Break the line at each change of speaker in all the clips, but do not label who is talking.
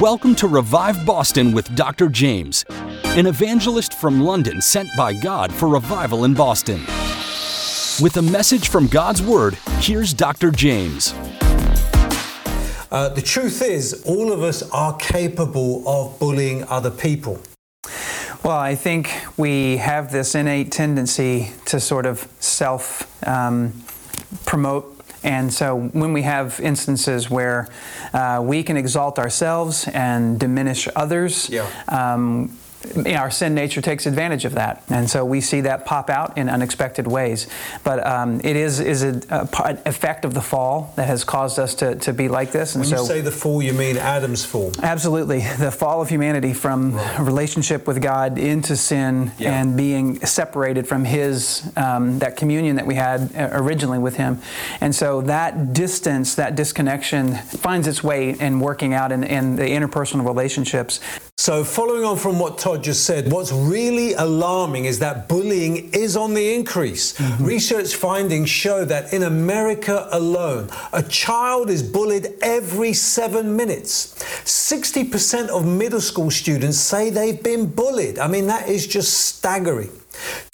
Welcome to Revive Boston with Dr. Jaymz, an evangelist from London sent by God for revival in Boston. With a message from God's Word, here's Dr. Jaymz.
Uh, the truth is, all of us are capable of bullying other people.
Well, I think we have this innate tendency to sort of self um, promote and so when we have instances where uh, we can exalt ourselves and diminish others,
Yeah.
um, our sin nature takes advantage of that, and so we see that pop out in unexpected ways. But um, it is is a, a an effect of the fall that has caused us to, to be like this. And
When
so,
you say the fall, you mean Adam's fall.
Absolutely. The fall of humanity from a relationship with God into sin
Yeah.
and being separated from His, um, that communion that we had uh, originally with Him. And so that distance, that disconnection finds its way in working out in, in the interpersonal relationships.
So, following on from what Todd just said, what's really alarming is that bullying is on the increase. Mm-hmm. Research findings show that in America alone, a child is bullied every seven minutes. 60% of middle school students say they've been bullied. I mean, that is just staggering.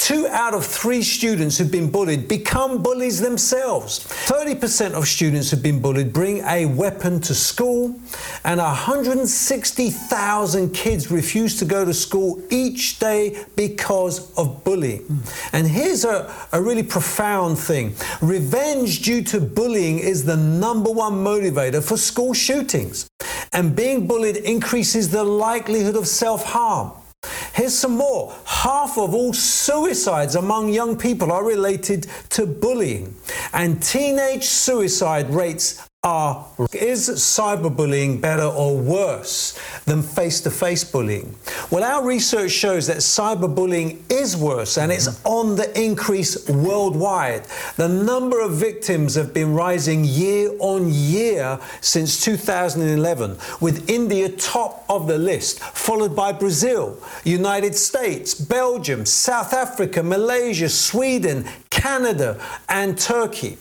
Two out of three students who've been bullied become bullies themselves. 30% of students who've been bullied bring a weapon to school, and 160,000 kids refuse to go to school each day because of bullying. And here's a, a really profound thing revenge due to bullying is the number one motivator for school shootings. And being bullied increases the likelihood of self harm. Here's some more. Half of all suicides among young people are related to bullying, and teenage suicide rates are. Is cyberbullying better or worse than face to face bullying? Well, our research shows that cyberbullying is worse and it's on the increase worldwide. The number of victims have been rising year on year since 2011, with India top of the list, followed by Brazil, United States, Belgium, South Africa, Malaysia, Sweden, Canada, and Turkey.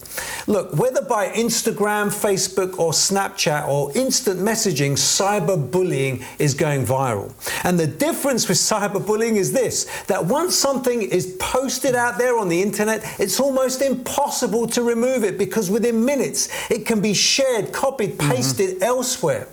Look, whether by Instagram, Facebook, or Snapchat or instant messaging, cyberbullying is going viral. And the difference with cyberbullying is this that once something is posted out there on the internet, it's almost impossible to remove it because within minutes it can be shared, copied, mm-hmm. pasted elsewhere.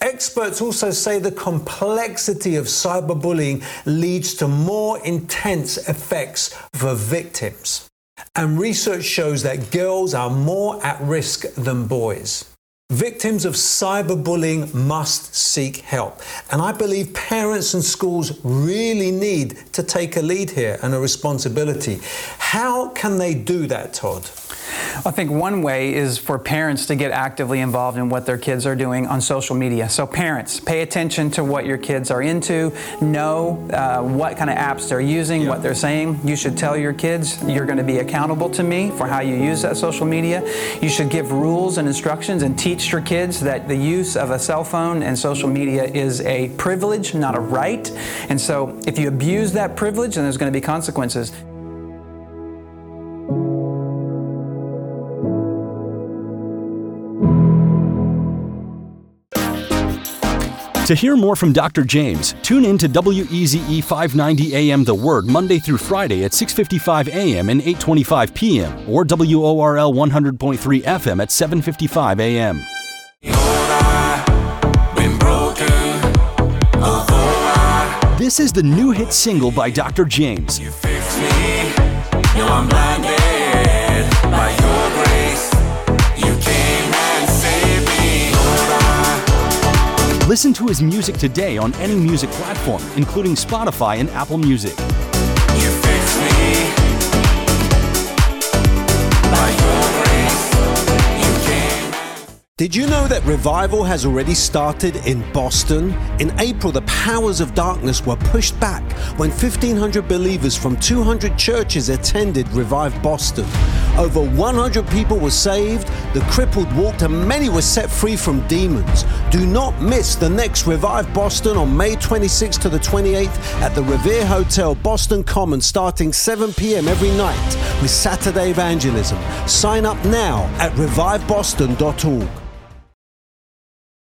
Experts also say the complexity of cyberbullying leads to more intense effects for victims. And research shows that girls are more at risk than boys. Victims of cyberbullying must seek help. And I believe parents and schools really need to take a lead here and a responsibility. How can they do that, Todd?
I think one way is for parents to get actively involved in what their kids are doing on social media. So, parents, pay attention to what your kids are into, know uh, what kind of apps they're using, what they're saying. You should tell your kids, you're going to be accountable to me for how you use that social media. You should give rules and instructions and teach your kids that the use of a cell phone and social media is a privilege, not a right. And so, if you abuse that privilege, then there's going to be consequences.
To hear more from Dr. Jaymz, tune in to WEZE 590 AM The Word Monday through Friday at 6:55 AM and 8:25 PM or WORL 100.3 FM at 7:55 AM. This is the new hit single by Dr. Jaymz. Listen to his music today on any music platform, including Spotify and Apple Music.
Did you know that revival has already started in Boston? In April, the powers of darkness were pushed back when 1,500 believers from 200 churches attended Revive Boston. Over 100 people were saved, the crippled walked, and many were set free from demons. Do not miss the next Revive Boston on May 26th to the 28th at the Revere Hotel, Boston Common, starting 7 p.m. every night with Saturday evangelism. Sign up now at reviveboston.org.